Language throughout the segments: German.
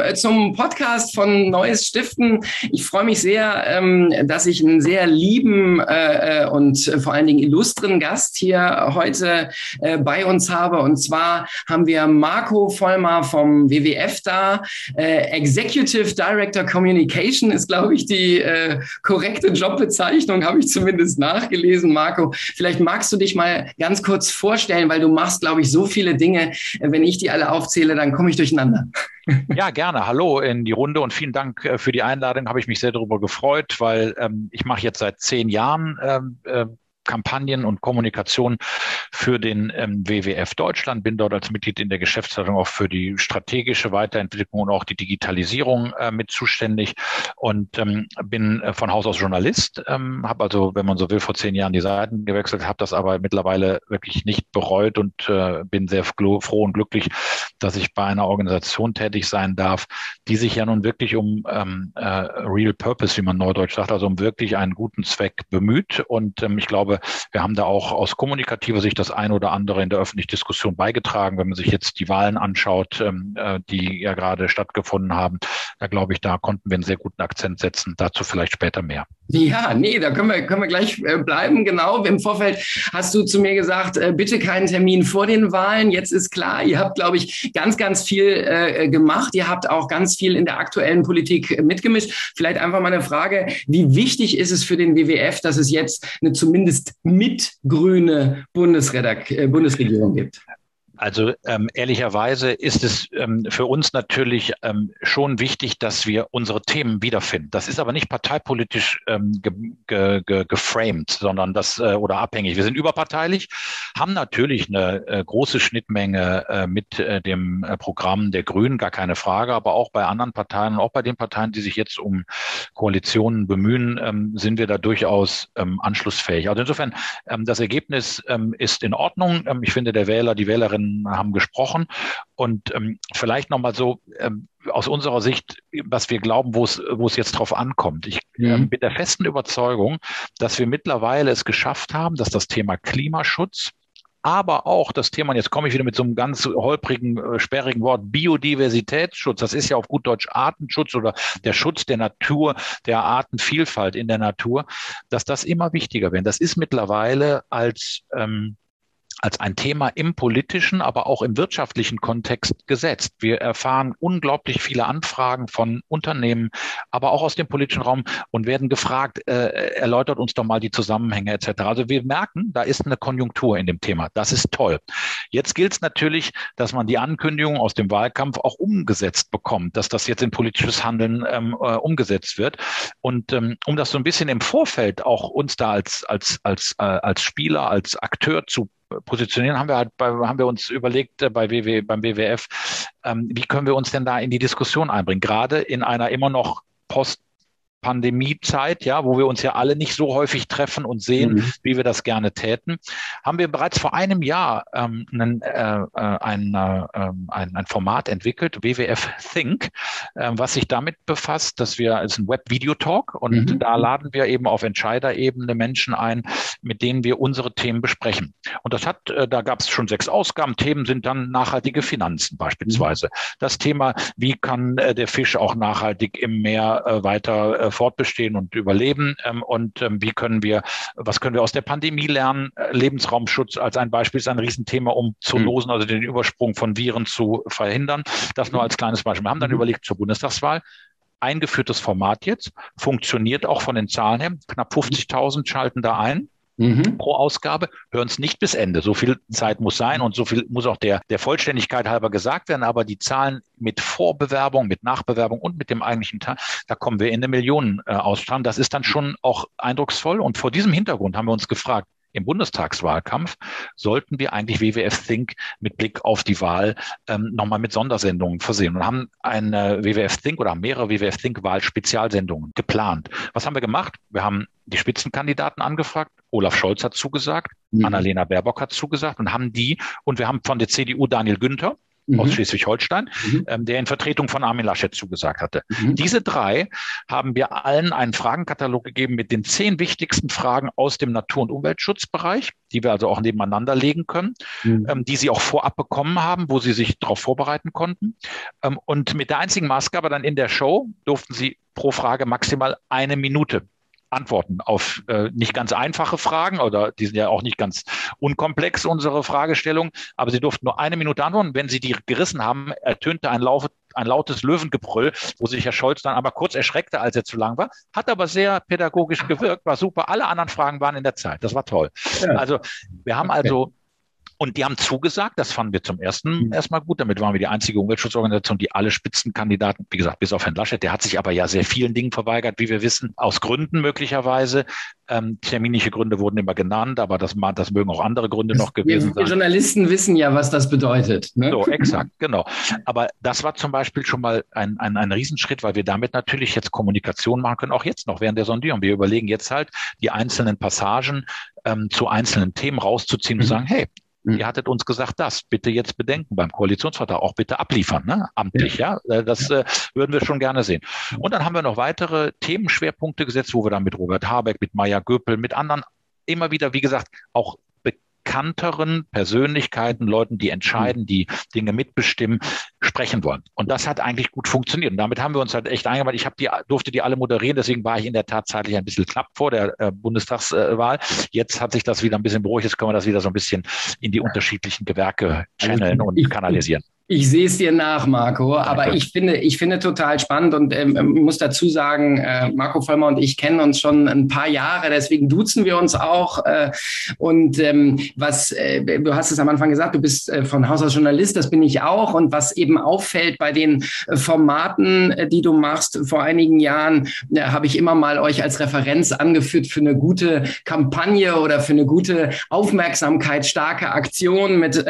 Äh, zum Podcast von Neues Stiften. Ich freue mich sehr, ähm, dass ich einen sehr lieben äh, äh, und vor allen Dingen illustren Gast hier heute bei uns habe. Und zwar haben wir Marco Vollmer vom WWF da. Executive Director Communication ist, glaube ich, die korrekte Jobbezeichnung, habe ich zumindest nachgelesen. Marco, vielleicht magst du dich mal ganz kurz vorstellen, weil du machst, glaube ich, so viele Dinge. Wenn ich die alle aufzähle, dann komme ich durcheinander. Ja, gerne. Hallo in die Runde und vielen Dank äh, für die Einladung. Habe ich mich sehr darüber gefreut, weil ähm, ich mache jetzt seit zehn Jahren ähm, äh, Kampagnen und Kommunikation für den ähm, WWF Deutschland, bin dort als Mitglied in der Geschäftsleitung auch für die strategische Weiterentwicklung und auch die Digitalisierung äh, mit zuständig. Und ähm, bin äh, von Haus aus Journalist, ähm, habe also, wenn man so will, vor zehn Jahren die Seiten gewechselt, habe das aber mittlerweile wirklich nicht bereut und äh, bin sehr froh und glücklich, dass ich bei einer Organisation tätig sein darf, die sich ja nun wirklich um ähm, äh, Real Purpose, wie man neudeutsch sagt, also um wirklich einen guten Zweck bemüht. Und ähm, ich glaube, wir haben da auch aus kommunikativer Sicht das eine oder andere in der öffentlichen Diskussion beigetragen. Wenn man sich jetzt die Wahlen anschaut, ähm, äh, die ja gerade stattgefunden haben, da glaube ich, da konnten wir einen sehr guten Akzent setzen. Dazu vielleicht später mehr. Ja, nee, da können wir, können wir gleich äh, bleiben. Genau. Im Vorfeld hast du zu mir gesagt, äh, bitte keinen Termin vor den Wahlen. Jetzt ist klar, ihr habt, glaube ich, ganz, ganz viel gemacht. Ihr habt auch ganz viel in der aktuellen Politik mitgemischt. Vielleicht einfach mal eine Frage, wie wichtig ist es für den WWF, dass es jetzt eine zumindest mitgrüne Bundesredak Bundesregierung gibt? Also ähm, ehrlicherweise ist es ähm, für uns natürlich ähm, schon wichtig, dass wir unsere Themen wiederfinden. Das ist aber nicht parteipolitisch ähm, ge ge ge geframed, sondern das äh, oder abhängig. Wir sind überparteilich, haben natürlich eine äh, große Schnittmenge äh, mit äh, dem äh, Programm der Grünen, gar keine Frage, aber auch bei anderen Parteien und auch bei den Parteien, die sich jetzt um Koalitionen bemühen, ähm, sind wir da durchaus ähm, anschlussfähig. Also insofern, ähm, das Ergebnis ähm, ist in Ordnung. Ähm, ich finde, der Wähler, die Wählerin haben gesprochen. Und ähm, vielleicht nochmal so ähm, aus unserer Sicht, was wir glauben, wo es, wo es jetzt drauf ankommt. Ich mhm. äh, bin der festen Überzeugung, dass wir mittlerweile es geschafft haben, dass das Thema Klimaschutz aber auch das Thema, und jetzt komme ich wieder mit so einem ganz holprigen, äh, sperrigen Wort, Biodiversitätsschutz, das ist ja auf gut Deutsch Artenschutz oder der Schutz der Natur, der Artenvielfalt in der Natur, dass das immer wichtiger wird. Das ist mittlerweile als ähm, als ein Thema im politischen, aber auch im wirtschaftlichen Kontext gesetzt. Wir erfahren unglaublich viele Anfragen von Unternehmen, aber auch aus dem politischen Raum und werden gefragt, äh, erläutert uns doch mal die Zusammenhänge etc. Also wir merken, da ist eine Konjunktur in dem Thema. Das ist toll. Jetzt gilt es natürlich, dass man die Ankündigung aus dem Wahlkampf auch umgesetzt bekommt, dass das jetzt in politisches Handeln ähm, äh, umgesetzt wird. Und ähm, um das so ein bisschen im Vorfeld auch uns da als, als, als, äh, als Spieler, als Akteur zu positionieren, haben wir halt bei, haben wir uns überlegt äh, bei WW, beim WWF, ähm, wie können wir uns denn da in die Diskussion einbringen? Gerade in einer immer noch Post Pandemiezeit, ja, wo wir uns ja alle nicht so häufig treffen und sehen, mhm. wie wir das gerne täten, haben wir bereits vor einem Jahr ähm, einen, äh, äh ein, äh, ähm, ein, ein Format entwickelt, WWF Think, äh, was sich damit befasst, dass wir, es ist ein Web-Video-Talk und mhm. da laden wir eben auf Entscheiderebene Menschen ein, mit denen wir unsere Themen besprechen. Und das hat, äh, da gab es schon sechs Ausgaben. Themen sind dann nachhaltige Finanzen beispielsweise. Mhm. Das Thema, wie kann äh, der Fisch auch nachhaltig im Meer weiter fortbestehen und überleben ähm, und ähm, wie können wir, was können wir aus der Pandemie lernen? Äh, Lebensraumschutz als ein Beispiel ist ein Riesenthema, um zu losen, also den Übersprung von Viren zu verhindern. Das nur als kleines Beispiel. Wir haben dann mhm. überlegt zur Bundestagswahl, eingeführtes Format jetzt, funktioniert auch von den Zahlen her. Knapp 50.000 schalten da ein mhm. pro Ausgabe, hören es nicht bis Ende. So viel Zeit muss sein und so viel muss auch der, der Vollständigkeit halber gesagt werden. Aber die Zahlen mit Vorbewerbung, mit Nachbewerbung und mit dem eigentlichen Teil, da kommen wir in eine Millionen äh, ausstrahlen. Das ist dann schon auch eindrucksvoll. Und vor diesem Hintergrund haben wir uns gefragt, im Bundestagswahlkampf sollten wir eigentlich WWF Think mit Blick auf die Wahl ähm, nochmal mit Sondersendungen versehen und haben eine WWF Think oder mehrere WWF Think Wahl-Spezialsendungen geplant. Was haben wir gemacht? Wir haben die Spitzenkandidaten angefragt. Olaf Scholz hat zugesagt, mhm. Annalena Baerbock hat zugesagt und haben die, und wir haben von der CDU Daniel Günther, mhm. aus Schleswig-Holstein, mhm. ähm, der in Vertretung von Armin Laschet zugesagt hatte. Mhm. Diese drei haben wir allen einen Fragenkatalog gegeben mit den zehn wichtigsten Fragen aus dem Natur- und Umweltschutzbereich, die wir also auch nebeneinander legen können, mhm. ähm, die sie auch vorab bekommen haben, wo sie sich darauf vorbereiten konnten. Ähm, und mit der einzigen Maßgabe dann in der Show durften sie pro Frage maximal eine Minute Antworten auf äh, nicht ganz einfache Fragen oder die sind ja auch nicht ganz unkomplex, unsere Fragestellung, aber sie durften nur eine Minute antworten. Wenn sie die gerissen haben, ertönte ein, Lauf, ein lautes Löwengebrüll, wo sich Herr Scholz dann aber kurz erschreckte, als er zu lang war, hat aber sehr pädagogisch gewirkt, war super. Alle anderen Fragen waren in der Zeit. Das war toll. Ja. Also wir haben okay. also und die haben zugesagt, das fanden wir zum ersten mhm. erstmal gut. Damit waren wir die einzige Umweltschutzorganisation, die alle Spitzenkandidaten, wie gesagt, bis auf Herrn Laschet, der hat sich aber ja sehr vielen Dingen verweigert, wie wir wissen, aus Gründen möglicherweise. Ähm, terminische Gründe wurden immer genannt, aber das, das mögen auch andere Gründe das, noch gewesen wir, sein. Journalisten wissen ja, was das bedeutet. Ne? So, exakt, genau. Aber das war zum Beispiel schon mal ein, ein, ein Riesenschritt, weil wir damit natürlich jetzt Kommunikation machen können, auch jetzt noch während der Sondierung. Wir überlegen jetzt halt, die einzelnen Passagen ähm, zu einzelnen Themen rauszuziehen mhm. und sagen, hey, Ihr hattet uns gesagt, das bitte jetzt bedenken beim Koalitionsvertrag, auch bitte abliefern, ne? amtlich, ja. ja? Äh, das äh, würden wir schon gerne sehen. Und dann haben wir noch weitere Themenschwerpunkte gesetzt, wo wir dann mit Robert Habeck, mit Maya Göpel, mit anderen immer wieder, wie gesagt, auch bekannteren Persönlichkeiten, Leuten, die entscheiden, die Dinge mitbestimmen, sprechen wollen. Und das hat eigentlich gut funktioniert. Und damit haben wir uns halt echt eingebaut. Ich habe die, durfte die alle moderieren, deswegen war ich in der Tat zeitlich ein bisschen knapp vor der äh, Bundestagswahl. Jetzt hat sich das wieder ein bisschen beruhigt. Jetzt können wir das wieder so ein bisschen in die unterschiedlichen Gewerke channeln und kanalisieren. Ich sehe es dir nach, Marco, aber ich finde, ich finde total spannend und ähm, ähm, muss dazu sagen, äh, Marco Vollmer und ich kennen uns schon ein paar Jahre, deswegen duzen wir uns auch. Äh, und ähm, was, äh, du hast es am Anfang gesagt, du bist äh, von Haus aus Journalist, das bin ich auch. Und was eben auffällt bei den äh, Formaten, äh, die du machst, vor einigen Jahren habe ich immer mal euch als Referenz angeführt für eine gute Kampagne oder für eine gute Aufmerksamkeit, starke Aktion mit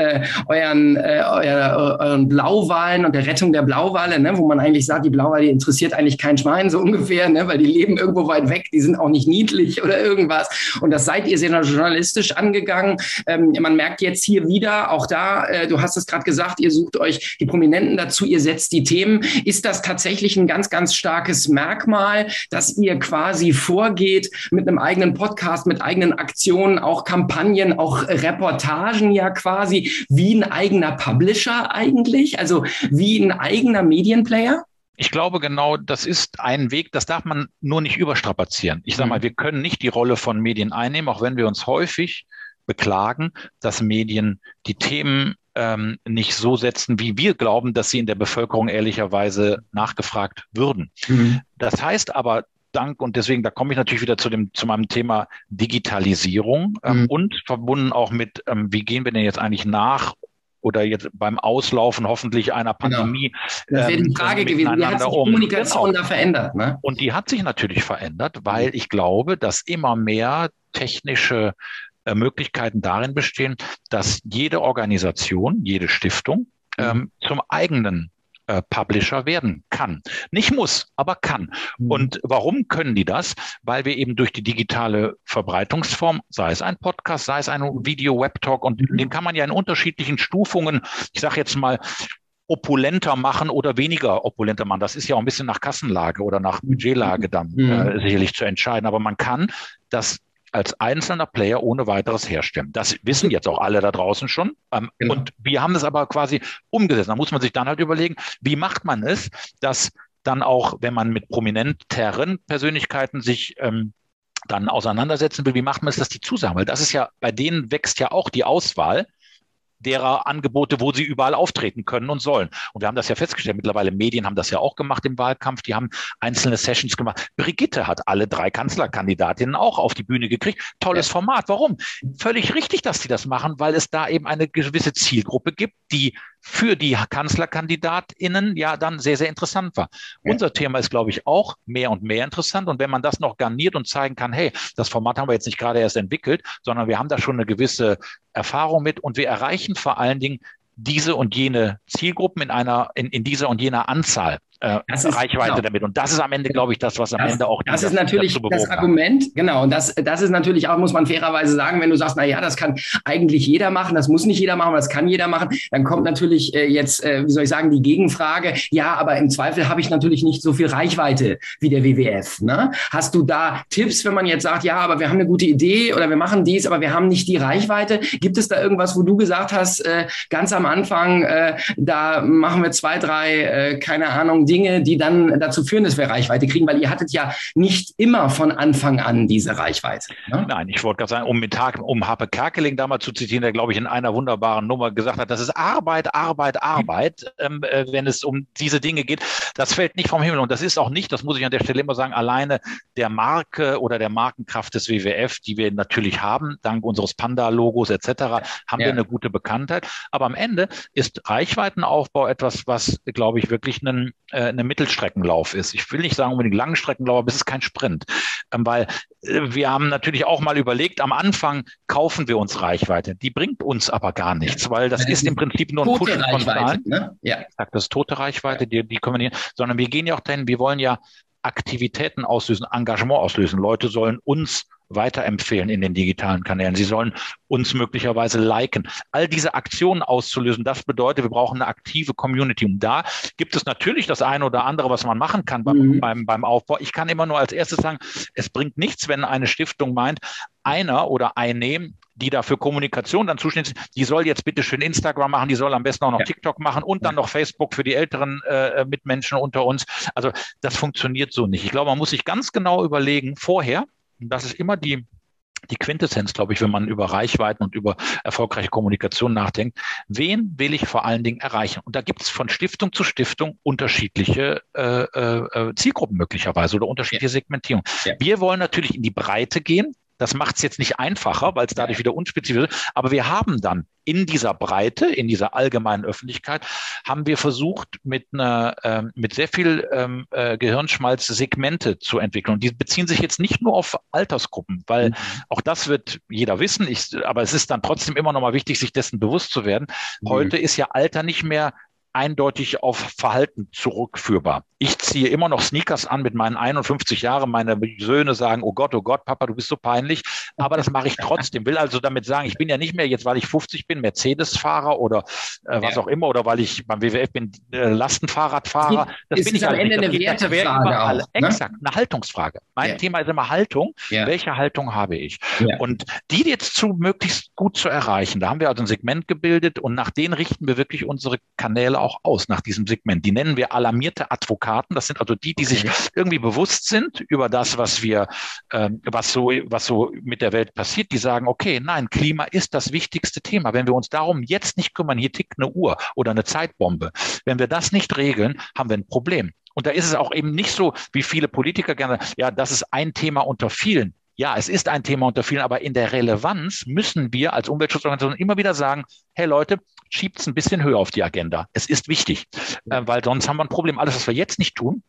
euren, euer, euren Blauwalen und der Rettung der Blauwale, ne, wo man eigentlich sagt, die Blauwale interessiert eigentlich kein Schwein so ungefähr, ne, weil die leben irgendwo weit weg, die sind auch nicht niedlich oder irgendwas. Und das seid ihr sehr journalistisch angegangen. Ähm, man merkt jetzt hier wieder, auch da, äh, du hast es gerade gesagt, ihr sucht euch die Prominenten dazu, ihr setzt die Themen. Ist das tatsächlich ein ganz, ganz starkes Merkmal, dass ihr quasi vorgeht mit einem eigenen Podcast, mit eigenen Aktionen, auch Kampagnen, auch Reportagen ja quasi, wie ein eigener Publisher eigentlich? Eigentlich? Also wie ein eigener Medienplayer? Ich glaube genau, das ist ein Weg, das darf man nur nicht überstrapazieren. Ich sage mal, mhm. wir können nicht die Rolle von Medien einnehmen, auch wenn wir uns häufig beklagen, dass Medien die Themen ähm, nicht so setzen, wie wir glauben, dass sie in der Bevölkerung ehrlicherweise nachgefragt würden. Mhm. Das heißt aber, Dank und deswegen, da komme ich natürlich wieder zu dem zu meinem Thema Digitalisierung ähm, mhm. und verbunden auch mit, ähm, wie gehen wir denn jetzt eigentlich nach oder jetzt beim Auslaufen hoffentlich einer genau. Pandemie. Genau. Das wäre die ähm, Frage ähm, gewesen, wie hat sich die Kommunikation genau. da verändert? Ne? Und die hat sich natürlich verändert, weil ich glaube, dass immer mehr technische äh, Möglichkeiten darin bestehen, dass jede Organisation, jede Stiftung mhm. ähm, zum eigenen äh, Publisher werden kann. Nicht muss, aber kann. Mhm. Und warum können die das? Weil wir eben durch die digitale Verbreitungsform, sei es ein Podcast, sei es ein Video, Webtalk, und mhm. den kann man ja in unterschiedlichen Stufungen, ich sage jetzt mal, opulenter machen oder weniger opulenter machen. Das ist ja auch ein bisschen nach Kassenlage oder nach Budgetlage dann mhm. äh, sicherlich zu entscheiden. Aber man kann das als einzelner Player ohne weiteres herstellen. Das wissen jetzt auch alle da draußen schon. Ähm, genau. Und wir haben das aber quasi umgesetzt. Da muss man sich dann halt überlegen, wie macht man es, dass dann auch, wenn man mit prominenteren Persönlichkeiten sich ähm, dann auseinandersetzen will, wie macht man es, dass die zusagen? Weil das ist ja, bei denen wächst ja auch die Auswahl derer Angebote, wo sie überall auftreten können und sollen. Und wir haben das ja festgestellt, mittlerweile Medien haben das ja auch gemacht im Wahlkampf, die haben einzelne Sessions gemacht. Brigitte hat alle drei Kanzlerkandidatinnen auch auf die Bühne gekriegt. Tolles ja. Format. Warum? Völlig richtig, dass sie das machen, weil es da eben eine gewisse Zielgruppe gibt, die für die KanzlerkandidatInnen ja dann sehr, sehr interessant war. Ja. Unser Thema ist, glaube ich, auch mehr und mehr interessant. Und wenn man das noch garniert und zeigen kann, hey, das Format haben wir jetzt nicht gerade erst entwickelt, sondern wir haben da schon eine gewisse Erfahrung mit und wir erreichen vor allen Dingen diese und jene Zielgruppen in einer, in, in dieser und jener Anzahl. Äh, Reichweite genau. damit. Und das ist am Ende, glaube ich, das, was am das, Ende auch das ist natürlich das Argument, hat. genau. Und das, das ist natürlich auch, muss man fairerweise sagen, wenn du sagst, na ja, das kann eigentlich jeder machen, das muss nicht jeder machen, das kann jeder machen, dann kommt natürlich äh, jetzt, äh, wie soll ich sagen, die Gegenfrage, ja, aber im Zweifel habe ich natürlich nicht so viel Reichweite wie der WWF. Ne? Hast du da Tipps, wenn man jetzt sagt, ja, aber wir haben eine gute Idee oder wir machen dies, aber wir haben nicht die Reichweite? Gibt es da irgendwas, wo du gesagt hast, äh, ganz am Anfang, äh, da machen wir zwei, drei, äh, keine Ahnung, Dinge, die dann dazu führen, dass wir Reichweite kriegen, weil ihr hattet ja nicht immer von Anfang an diese Reichweite. Ne? Nein, ich wollte gerade sagen, um mit Tag, um Happe Kerkeling damals zu zitieren, der glaube ich in einer wunderbaren Nummer gesagt hat, das ist Arbeit, Arbeit, Arbeit, ähm, äh, wenn es um diese Dinge geht. Das fällt nicht vom Himmel und das ist auch nicht, das muss ich an der Stelle immer sagen, alleine der Marke oder der Markenkraft des WWF, die wir natürlich haben, dank unseres Panda-Logos etc., haben ja. wir eine gute Bekanntheit. Aber am Ende ist Reichweitenaufbau etwas, was, glaube ich, wirklich ein, äh, eine Mittelstreckenlauf ist. Ich will nicht sagen unbedingt Langstreckenlauf, aber es ist kein Sprint. Ähm, weil äh, wir haben natürlich auch mal überlegt, am Anfang kaufen wir uns Reichweite. Die bringt uns aber gar nichts, weil das ja, ist im Prinzip nur ein Push von Zahlen. Ne? Ja. Das ist tote Reichweite, die, die können wir nicht, sondern wir gehen ja auch dahin, wir wollen ja Aktivitäten auslösen, Engagement auslösen. Leute sollen uns weiterempfehlen in den digitalen Kanälen. Sie sollen uns möglicherweise liken. All diese Aktionen auszulösen, das bedeutet, wir brauchen eine aktive Community. Und da gibt es natürlich das eine oder andere, was man machen kann beim, mhm. beim, beim Aufbau. Ich kann immer nur als erstes sagen, es bringt nichts, wenn eine Stiftung meint, einer oder eine die da für Kommunikation dann zuständig sind, die soll jetzt bitte schön Instagram machen, die soll am besten auch noch ja. TikTok machen und dann noch Facebook für die älteren äh, Mitmenschen unter uns. Also das funktioniert so nicht. Ich glaube, man muss sich ganz genau überlegen, vorher, das ist immer die, die Quintessenz, glaube ich, wenn man über Reichweiten und über erfolgreiche Kommunikation nachdenkt. Wen will ich vor allen Dingen erreichen? Und da gibt es von Stiftung zu Stiftung unterschiedliche äh, äh, Zielgruppen möglicherweise oder unterschiedliche Segmentierung. Ja. Wir wollen natürlich in die Breite gehen. Das macht es jetzt nicht einfacher, weil es dadurch wieder unspezifisch ist. Aber wir haben dann in dieser Breite, in dieser allgemeinen Öffentlichkeit, haben wir versucht, mit einer, äh, mit sehr viel ähm, äh, Gehirnschmalz Segmente zu entwickeln. Und die beziehen sich jetzt nicht nur auf Altersgruppen, weil mhm. auch das wird jeder wissen. Ich, aber es ist dann trotzdem immer noch mal wichtig, sich dessen bewusst zu werden. Mhm. Heute ist ja Alter nicht mehr eindeutig auf Verhalten zurückführbar. Ich ziehe immer noch Sneakers an mit meinen 51 Jahren. Meine Söhne sagen, oh Gott, oh Gott, Papa, du bist so peinlich. Aber das mache ich trotzdem. Will also damit sagen, ich bin ja nicht mehr jetzt, weil ich 50 bin, Mercedes-Fahrer oder äh, was ja. auch immer, oder weil ich beim WWF bin, äh, Lastenfahrradfahrer. Das ist bin ich am Ende eine Wertefrage ne? Exakt, eine Haltungsfrage. Mein ja. Thema ist immer Haltung. Ja. Welche Haltung habe ich? Und die jetzt zu möglichst gut zu erreichen, da haben wir also ein Segment gebildet und nach denen richten wir wirklich unsere Kanäle auch aus, nach diesem Segment. Die nennen wir alarmierte Advokaten. Das sind also die, die sich irgendwie bewusst sind über das, was wir, ähm, was so, was so mit der Welt passiert. Die sagen, okay, nein, Klima ist das wichtigste Thema. Wenn wir uns darum jetzt nicht kümmern, hier tickt eine Uhr oder eine Zeitbombe. Wenn wir das nicht regeln, haben wir ein Problem. Und da ist es auch eben nicht so, wie viele Politiker gerne, ja, das ist ein Thema unter vielen. Ja, es ist ein Thema unter vielen, aber in der Relevanz müssen wir als Umweltschutzorganisation immer wieder sagen, hey Leute, schiebt es ein bisschen höher auf die Agenda. Es ist wichtig, äh, weil sonst haben wir ein Problem. Alles, was wir jetzt nicht tun,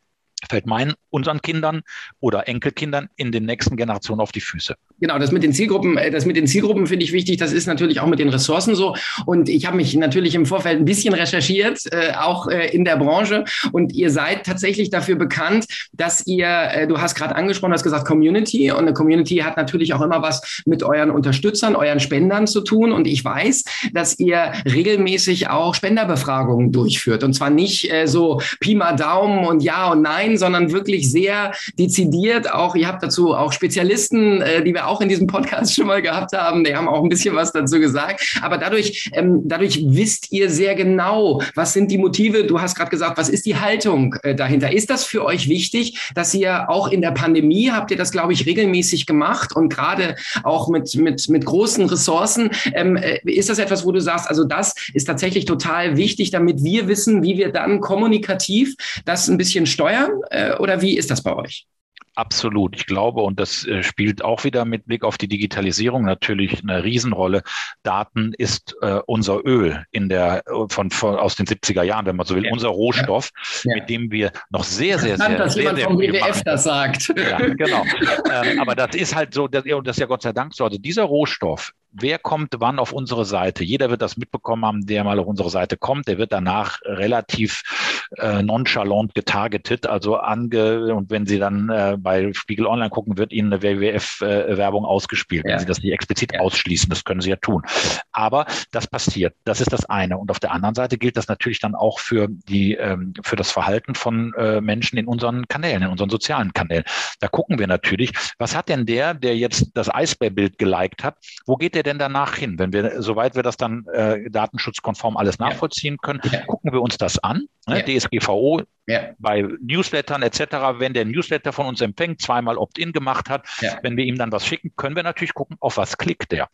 fällt meinen, unseren Kindern oder Enkelkindern in den nächsten Generationen auf die Füße. Genau, das mit den Zielgruppen, äh, das mit den Zielgruppen finde ich wichtig. Das ist natürlich auch mit den Ressourcen so. Und ich habe mich natürlich im Vorfeld ein bisschen recherchiert, äh, auch äh, in der Branche. Und ihr seid tatsächlich dafür bekannt, dass ihr, äh, du hast gerade angesprochen, hast gesagt Community. Und eine Community hat natürlich auch immer was mit euren Unterstützern, euren Spendern zu tun. Und ich weiß, dass ihr regelmäßig auch Spenderbefragungen durchführt. Und zwar nicht äh, so Pi mal Daumen und Ja und Nein, sondern wirklich sehr dezidiert. Auch ihr habt dazu auch Spezialisten, äh, die wir auch in diesem Podcast schon mal gehabt haben. Die haben auch ein bisschen was dazu gesagt. Aber dadurch, ähm, dadurch wisst ihr sehr genau, was sind die Motive. Du hast gerade gesagt, was ist die Haltung äh, dahinter? Ist das für euch wichtig, dass ihr auch in der Pandemie habt ihr das, glaube ich, regelmäßig gemacht und gerade auch mit, mit, mit großen Ressourcen. Ähm, äh, ist das etwas, wo du sagst, also das ist tatsächlich total wichtig, damit wir wissen, wie wir dann kommunikativ das ein bisschen steuern? Äh, oder wie ist das bei euch? Absolut. Ich glaube, und das äh, spielt auch wieder mit Blick auf die Digitalisierung natürlich eine Riesenrolle. Daten ist äh, unser Öl in der, äh, von, von, aus den 70er Jahren, wenn man so will, ja. unser Rohstoff, ja. mit dem wir noch sehr, sehr, sehr, dass sehr, jemand sehr vom WWF das sagt. Ja, genau. ähm, aber das ist halt so, das, und das ist ja Gott sei Dank so. Also dieser Rohstoff, wer kommt wann auf unsere Seite. Jeder wird das mitbekommen haben, der mal auf unsere Seite kommt. Der wird danach relativ äh, nonchalant getargetet, also ange und wenn Sie dann äh, bei Spiegel Online gucken, wird Ihnen eine WWF-Werbung äh, ausgespielt, ja. wenn Sie das nicht explizit ja. ausschließen. Das können Sie ja tun. Aber das passiert. Das ist das eine. Und auf der anderen Seite gilt das natürlich dann auch für die ähm, für das Verhalten von äh, Menschen in unseren Kanälen, in unseren sozialen Kanälen. Da gucken wir natürlich, was hat denn der, der jetzt das Eisbärbild geliked hat, wo geht der denn danach hin? Wenn wir, soweit wir das dann äh, datenschutzkonform alles nachvollziehen können, ja. gucken wir uns das an. Ne? Ja. DSGVO ja. bei Newslettern etc., wenn der Newsletter von uns empfängt, zweimal Opt-in gemacht hat, wenn wir ihm dann was schicken, können wir natürlich gucken, auf was klickt der.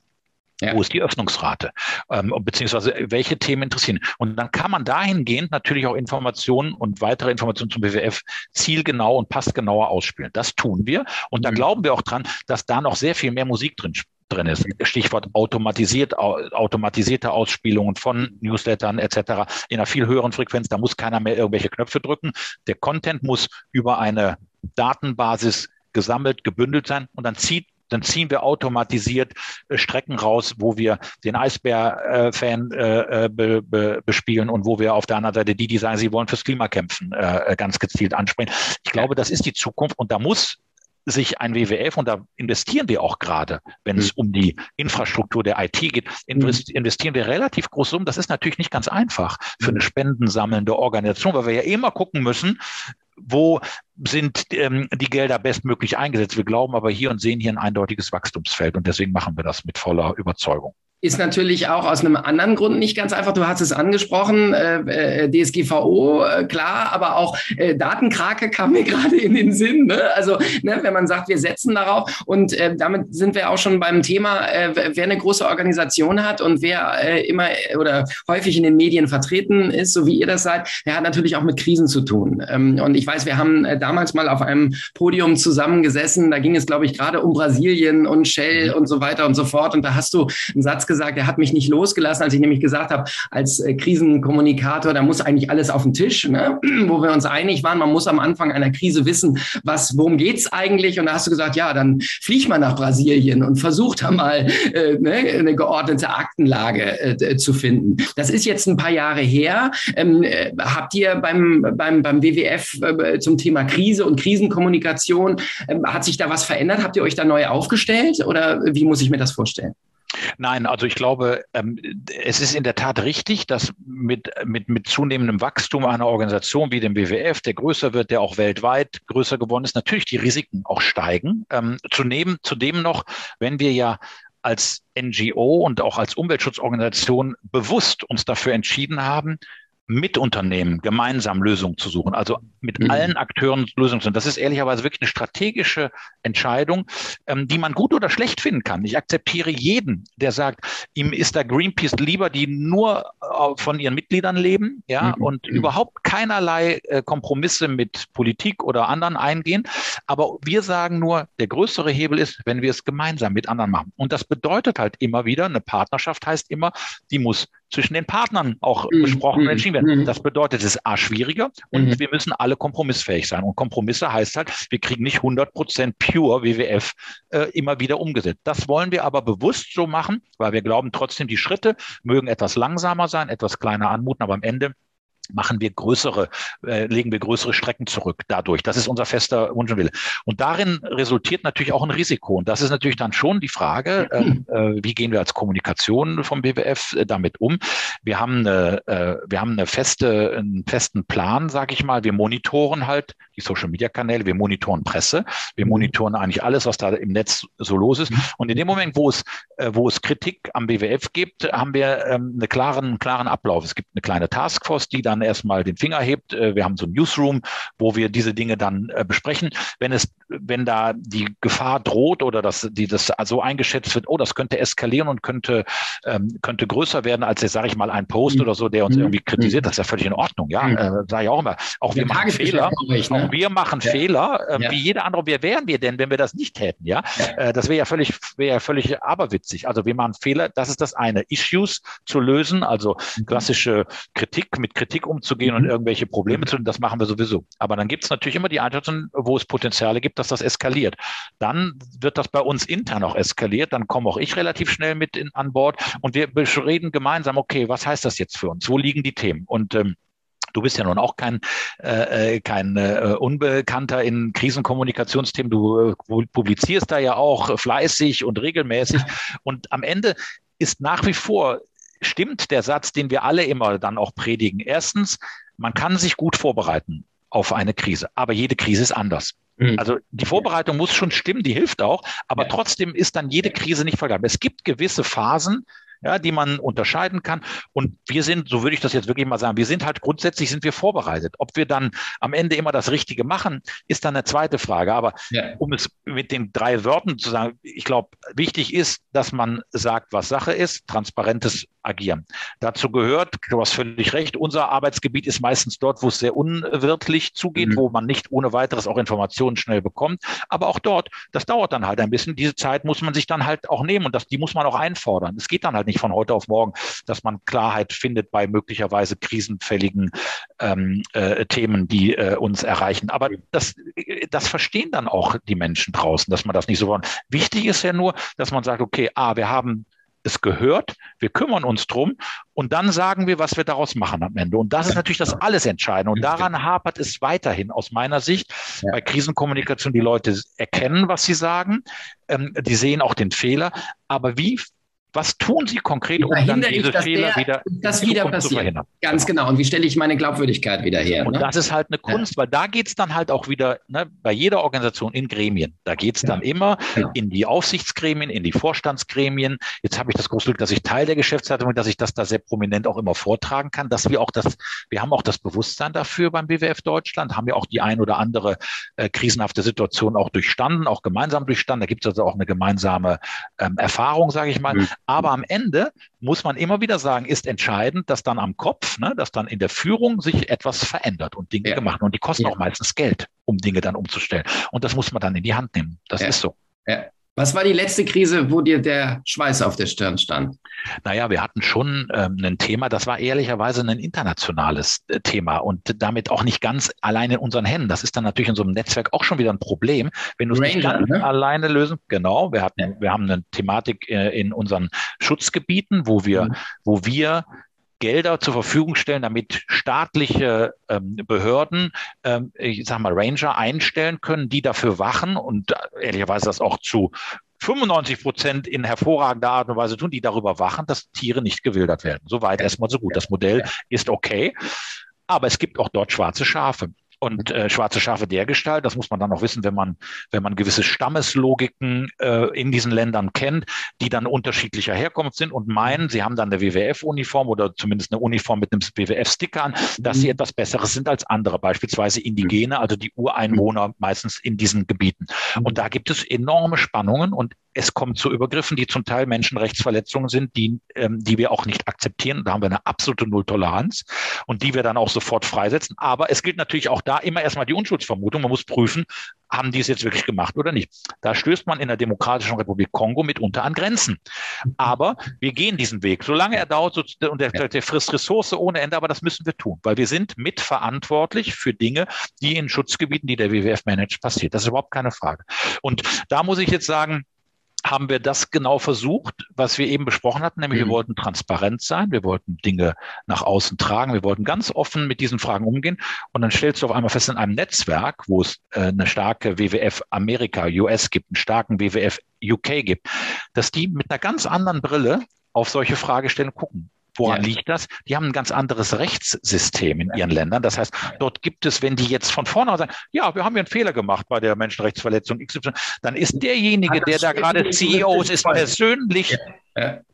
Ja. Wo ist die Öffnungsrate? Ähm, beziehungsweise welche Themen interessieren? Und dann kann man dahingehend natürlich auch Informationen und weitere Informationen zum BWF zielgenau und passgenauer ausspielen. Das tun wir. Und da mhm. glauben wir auch dran, dass da noch sehr viel mehr Musik drin drin ist. Stichwort automatisiert, automatisierte Ausspielungen von Newslettern etc. in einer viel höheren Frequenz. Da muss keiner mehr irgendwelche Knöpfe drücken. Der Content muss über eine Datenbasis gesammelt, gebündelt sein und dann zieht dann ziehen wir automatisiert äh, Strecken raus, wo wir den Eisbär-Fan äh, äh, be, be, bespielen und wo wir auf der anderen Seite die, die sagen, sie wollen fürs Klima kämpfen, äh, ganz gezielt ansprechen. Ich glaube, das ist die Zukunft und da muss sich ein WWF, und da investieren wir auch gerade, wenn es mhm. um die Infrastruktur der IT geht, mhm. investieren wir relativ groß um. Das ist natürlich nicht ganz einfach für eine mhm. spendensammelnde Organisation, weil wir ja immer gucken müssen, wo sind ähm, die Gelder bestmöglich eingesetzt. Wir glauben aber hier und sehen hier ein eindeutiges Wachstumsfeld und deswegen machen wir das mit voller Überzeugung ist natürlich auch aus einem anderen Grund nicht ganz einfach. Du hast es angesprochen, äh, äh DSGVO, äh, klar, aber auch äh, Datenkrake kam mir gerade in den Sinn. Ne? Also ne, wenn man sagt, wir setzen darauf und äh, damit sind wir auch schon beim Thema, äh, wer eine große Organisation hat und wer äh, immer oder häufig in den Medien vertreten ist, so wie ihr das seid, der hat natürlich auch mit Krisen zu tun. Ähm, und ich weiß, wir haben äh, damals mal auf einem Podium zusammengesessen, da ging es, glaube ich, gerade um Brasilien und Shell mhm. und so weiter und so fort. Und da hast du einen Satz gesagt, er hat mich nicht losgelassen, als ich nämlich gesagt habe, als äh, Krisenkommunikator, da muss eigentlich alles auf den Tisch, ne? wo wir uns einig waren, man muss am Anfang einer Krise wissen, was, worum geht's eigentlich? Und da hast du gesagt, ja, dann flieg mal nach Brasilien und versuch da mal äh, ne, eine geordnete Aktenlage äh, zu finden. Das ist jetzt ein paar Jahre her. Ähm, äh, habt ihr beim, beim, beim WWF äh, zum Thema Krise und Krisenkommunikation, ähm, hat sich da was verändert? Habt ihr euch da neu aufgestellt oder wie muss ich mir das vorstellen? Nein, also ich glaube, ähm, es ist in der Tat richtig, dass mit, mit, mit zunehmendem Wachstum einer Organisation wie dem WWF, der größer wird, der auch weltweit größer geworden ist, natürlich die Risiken auch steigen. Ähm, zudem, zudem noch, wenn wir ja als NGO und auch als Umweltschutzorganisation bewusst uns dafür entschieden haben, mit Unternehmen gemeinsam Lösungen zu suchen, also mit mhm. allen Akteuren Lösungen zu suchen. Das ist ehrlicherweise wirklich eine strategische Entscheidung, ähm, die man gut oder schlecht finden kann. Ich akzeptiere jeden, der sagt, ihm ist da Greenpeace lieber, die nur äh, von ihren Mitgliedern leben, ja, mhm. und mhm. überhaupt keinerlei äh, Kompromisse mit Politik oder anderen eingehen. Aber wir sagen nur, der größere Hebel ist, wenn wir es gemeinsam mit anderen machen. Und das bedeutet halt immer wieder, eine Partnerschaft heißt immer, die muss zwischen den Partnern auch mhm. besprochen und entschieden werden. Mhm. Das bedeutet, es ist A schwieriger und mhm. wir müssen alle kompromissfähig sein. Und Kompromisse heißt halt, wir kriegen nicht 100 Prozent pure WWF äh, immer wieder umgesetzt. Das wollen wir aber bewusst so machen, weil wir glauben trotzdem, die Schritte mögen etwas langsamer sein, etwas kleiner anmuten, aber am Ende machen wir größere, äh, legen wir größere Strecken zurück dadurch. Das ist unser fester Wunsch und Wille. Und darin resultiert natürlich auch ein Risiko. Und das ist natürlich dann schon die Frage, ähm, äh, wie gehen wir als Kommunikation vom BWF äh, damit um? Wir haben eine, äh, wir haben eine feste, einen festen Plan, sage ich mal. Wir monitoren halt die Social Media Kanäle, wir monitoren Presse, wir mhm. monitoren eigentlich alles, was da im Netz so los ist. Mhm. Und in dem Moment, wo es, äh, wo es Kritik am BWF gibt, haben wir ähm, eine klaren, klaren Ablauf. Es gibt eine kleine Taskforce, die dann erstmal den Finger hebt. Äh, wir haben so ein Newsroom, wo wir diese Dinge dann äh, besprechen. Wenn es, wenn da die Gefahr droht oder dass die das so eingeschätzt wird, oh, das könnte eskalieren und könnte, ähm, könnte größer werden als jetzt, sage ich mal, ein Post mhm. oder so, der uns irgendwie kritisiert, das ist ja völlig in Ordnung. Ja, äh, sage ich auch immer. Auch wir machen Fehler. Nicht, ne? Auch wir machen ja. Fehler, äh, ja. wie jeder andere. Wer wären wir denn, wenn wir das nicht hätten? Ja, ja. Äh, das wäre ja völlig, wäre ja völlig aberwitzig. Also wir machen Fehler. Das ist das eine. Issues zu lösen, also mhm. klassische Kritik mit Kritik Kritik umzugehen und mhm. irgendwelche Probleme zu, das machen wir sowieso. Aber dann gibt es natürlich immer die Einschätzung, wo es Potenziale gibt, dass das eskaliert. Dann wird das bei uns intern auch eskaliert, dann komme auch ich relativ schnell mit in, an Bord und wir reden gemeinsam, okay, was heißt das jetzt für uns? Wo liegen die Themen? Und ähm, Du bist ja nun auch kein, äh, äh, kein äh, Unbekannter in Krisenkommunikationsthemen. Du äh, publizierst da ja auch fleißig und regelmäßig. Und am Ende ist nach wie vor, stimmt der Satz, den wir alle immer dann auch predigen. Erstens, man kann sich gut vorbereiten auf eine Krise, aber jede Krise ist anders. Mhm. Also die Vorbereitung muss schon stimmen, die hilft auch, aber ja. trotzdem ist dann jede Krise nicht vergleichbar. Es gibt gewisse Phasen, ja, die man unterscheiden kann. Und wir sind, so würde ich das jetzt wirklich mal sagen, wir sind halt grundsätzlich sind wir vorbereitet. Ob wir dann am Ende immer das Richtige machen, ist dann eine zweite Frage. Aber ja. um es mit den drei Wörtern zu sagen, ich glaube, wichtig ist, dass man sagt, was Sache ist, transparentes Agieren. Dazu gehört, du hast völlig recht, unser Arbeitsgebiet ist meistens dort, wo es sehr unwirtlich zugeht, mhm. wo man nicht ohne weiteres auch Informationen schnell bekommt. Aber auch dort, das dauert dann halt ein bisschen. Diese Zeit muss man sich dann halt auch nehmen und das, die muss man auch einfordern. Es geht dann halt nicht von heute auf morgen, dass man Klarheit findet bei möglicherweise krisenfälligen ähm, äh, Themen, die äh, uns erreichen. Aber das, das verstehen dann auch die Menschen draußen, dass man das nicht so wollen. Wichtig ist ja nur, dass man sagt, okay, ah, wir haben es gehört, wir kümmern uns drum und dann sagen wir, was wir daraus machen am Ende. Und das ist natürlich das alles Entscheidende. Und daran hapert es weiterhin aus meiner Sicht bei Krisenkommunikation. Die Leute erkennen, was sie sagen, ähm, die sehen auch den Fehler. Aber wie was tun Sie konkret, um dann diese ich, Fehler der, wieder, das wieder passiert. zu verhindern? Ganz genau. Und wie stelle ich meine Glaubwürdigkeit wieder her? Und ne? das ist halt eine Kunst, ja. weil da geht es dann halt auch wieder ne, bei jeder Organisation in Gremien. Da geht es ja. dann immer ja. in die Aufsichtsgremien, in die Vorstandsgremien. Jetzt habe ich das große Glück, dass ich Teil der Geschäftsleitung bin, dass ich das da sehr prominent auch immer vortragen kann, dass wir auch das, wir haben auch das Bewusstsein dafür beim BWF Deutschland, haben ja auch die ein oder andere äh, krisenhafte Situation auch durchstanden, auch gemeinsam durchstanden. Da gibt es also auch eine gemeinsame ähm, Erfahrung, sage ich mal. Mhm. Aber am Ende muss man immer wieder sagen, ist entscheidend, dass dann am Kopf, ne, dass dann in der Führung sich etwas verändert und Dinge ja. gemacht. Und die kosten ja. auch meistens Geld, um Dinge dann umzustellen. Und das muss man dann in die Hand nehmen. Das ja. ist so. Ja. Was war die letzte Krise, wo dir der Schweiß auf der Stirn stand? Naja, wir hatten schon ähm, ein Thema, das war ehrlicherweise ein internationales äh, Thema und damit auch nicht ganz allein in unseren Händen. Das ist dann natürlich in so einem Netzwerk auch schon wieder ein Problem, wenn du es nicht ganz ne? alleine lösen. Genau, wir hatten, wir haben eine Thematik äh, in unseren Schutzgebieten, wo wir, mhm. wo wir Gelder zur Verfügung stellen, damit staatliche ähm, Behörden, ähm, ich sag mal, Ranger einstellen können, die dafür wachen und äh, ehrlicherweise das auch zu 95 Prozent in hervorragender Art und Weise tun, die darüber wachen, dass Tiere nicht gewildert werden. Soweit erstmal so gut. Das Modell ist okay. Aber es gibt auch dort schwarze Schafe und äh, schwarze Schafe der Gestalt. Das muss man dann auch wissen, wenn man, wenn man gewisse Stammeslogiken äh, in diesen Ländern kennt, die dann unterschiedlicher Herkunft sind und meinen, sie haben dann eine WWF-Uniform oder zumindest eine Uniform mit einem WWF-Sticker an, dass sie mhm. etwas Besseres sind als andere, beispielsweise Indigene, also die Ureinwohner meistens in diesen Gebieten. Und mhm. da gibt es enorme Spannungen und es kommt zu Übergriffen, die zum Teil Menschenrechtsverletzungen sind, die, ähm, die wir auch nicht akzeptieren. Da haben wir eine absolute Nulltoleranz und die wir dann auch sofort freisetzen. Aber es gilt natürlich auch da immer erstmal die Unschuldsvermutung. Man muss prüfen, haben die es jetzt wirklich gemacht oder nicht. Da stößt man in der Demokratischen Republik Kongo mitunter an Grenzen. Aber wir gehen diesen Weg. Solange er dauert und der, der frisst Ressource ohne Ende, aber das müssen wir tun, weil wir sind mitverantwortlich für Dinge, die in Schutzgebieten, die der WWF managt, passiert. Das ist überhaupt keine Frage. Und da muss ich jetzt sagen, haben wir das genau versucht, was wir eben besprochen hatten, nämlich mhm. wir wollten transparent sein, wir wollten Dinge nach außen tragen, wir wollten ganz offen mit diesen Fragen umgehen. Und dann stellst du auf einmal fest, in einem Netzwerk, wo es äh, eine starke WWF Amerika, US gibt, einen starken WWF UK gibt, dass die mit einer ganz anderen Brille auf solche Fragestellungen gucken. Woran ja. liegt das? Die haben ein ganz anderes Rechtssystem in ihren Ländern. Das heißt, dort gibt es, wenn die jetzt von vorne sagen, ja, wir haben ja einen Fehler gemacht bei der Menschenrechtsverletzung XY, dann ist derjenige, der da gerade CEO ist, ist persönlich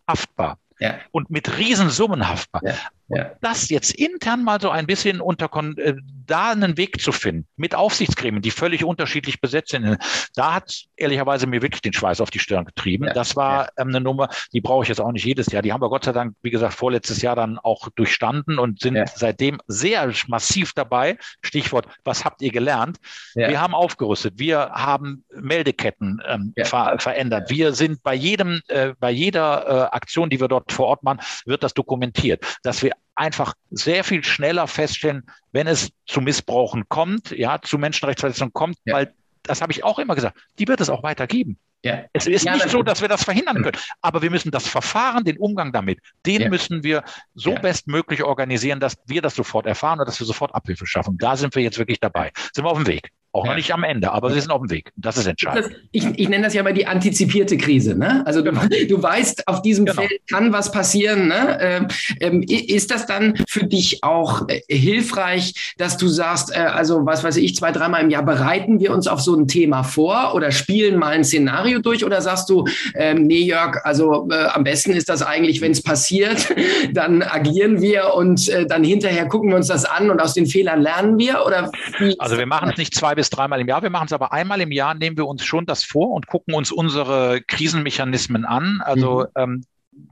haftbar. Ja. Und mit Riesensummen haftbar. Ja. Ja. Das jetzt intern mal so ein bisschen unter äh, da einen Weg zu finden mit Aufsichtsgremien, die völlig unterschiedlich besetzt sind. Da hat ehrlicherweise mir wirklich den Schweiß auf die Stirn getrieben. Ja. Das war ja. ähm, eine Nummer, die brauche ich jetzt auch nicht jedes Jahr. Die haben wir Gott sei Dank, wie gesagt, vorletztes Jahr dann auch durchstanden und sind seitdem sehr massiv dabei. Stichwort, was habt ihr gelernt? Wir haben aufgerüstet. Wir haben Meldeketten ähm, ver verändert. Wir sind bei jedem, äh, bei jeder äh, Aktion, die wir dort vor Ort machen, wird das dokumentiert, dass wir einfach sehr viel schneller feststellen, wenn es zu Missbrauchen kommt, ja, zu Menschenrechtsverletzungen kommt, ja. weil das habe ich auch immer gesagt, die wird es auch weiter geben. Ja. Es ist ja, nicht so, dass wir das verhindern können, aber wir müssen das Verfahren, den Umgang damit, den ja. müssen wir so bestmöglich organisieren, dass wir das sofort erfahren und dass wir sofort Abhilfe schaffen. Da sind wir jetzt wirklich dabei. Sind wir auf dem Weg. Auch noch nicht am Ende, aber wir sind auf dem Weg. Das ist entscheidend. Ich, ich, nenne das ja mal die antizipierte Krise. Ne? Also du, genau. du weißt, auf diesem genau. Feld kann was passieren. Ne? Ähm, ähm ist das dann für dich auch äh, hilfreich, dass du sagst, äh, also was weiß ich, zwei, dreimal im Jahr bereiten wir uns auf so ein Thema vor oder spielen mal ein Szenario durch oder sagst du, ähm, nee Jörg, also äh, am besten ist das eigentlich, wenn es passiert, dann agieren wir und äh, dann hinterher gucken wir uns das an und aus den Fehlern lernen wir? Oder also wir machen es nicht zwei bis dreimal im Jahr. Wir machen es aber einmal im Jahr, nehmen wir uns schon das vor und gucken uns unsere Krisenmechanismen an. Also mhm. ähm,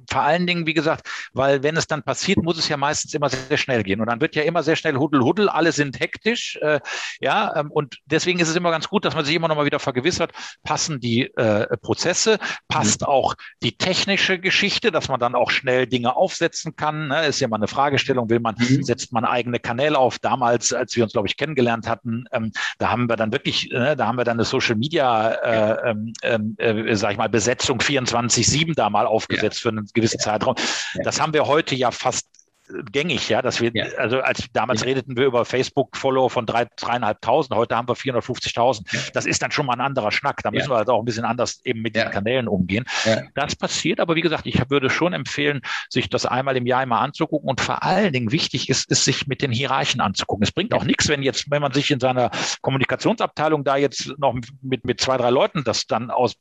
vor allen Dingen, wie gesagt, weil wenn es dann passiert, muss es ja meistens immer sehr schnell gehen. Und dann wird ja immer sehr schnell Huddel, Huddel, alle sind hektisch. Äh, ja, ähm, und deswegen ist es immer ganz gut, dass man sich immer noch mal wieder vergewissert, passen die äh, Prozesse, passt mhm. auch die technische Geschichte, dass man dann auch schnell Dinge aufsetzen kann. Ne? Ist ja mal eine Fragestellung, will man, mhm. setzt man eigene Kanäle auf. Damals, als wir uns, glaube ich, kennengelernt hatten, ähm, da haben wir dann wirklich, äh, da haben wir dann eine Social Media, äh, ähm, ähm, äh, sag ich mal, Besetzung 24-7 da mal aufgesetzt ja. für einen gewissen Zeitraum. Das haben wir heute ja fast gängig, ja, dass wir, ja. also als damals ja. redeten wir über Facebook-Follow von drei, dreieinhalbtausend, heute haben wir 450.000. Ja. Das ist dann schon mal ein anderer Schnack. Da müssen wir halt auch ein bisschen anders eben mit den Kanälen umgehen. Das passiert, aber wie gesagt, ich würde schon empfehlen, sich das einmal im Jahr immer anzugucken und vor allen Dingen wichtig ist, ist sich mit den Hierarchen anzugucken. Es bringt auch nichts, wenn jetzt, wenn man sich in seiner Kommunikationsabteilung da jetzt noch mit, mit zwei, drei Leuten das dann aus,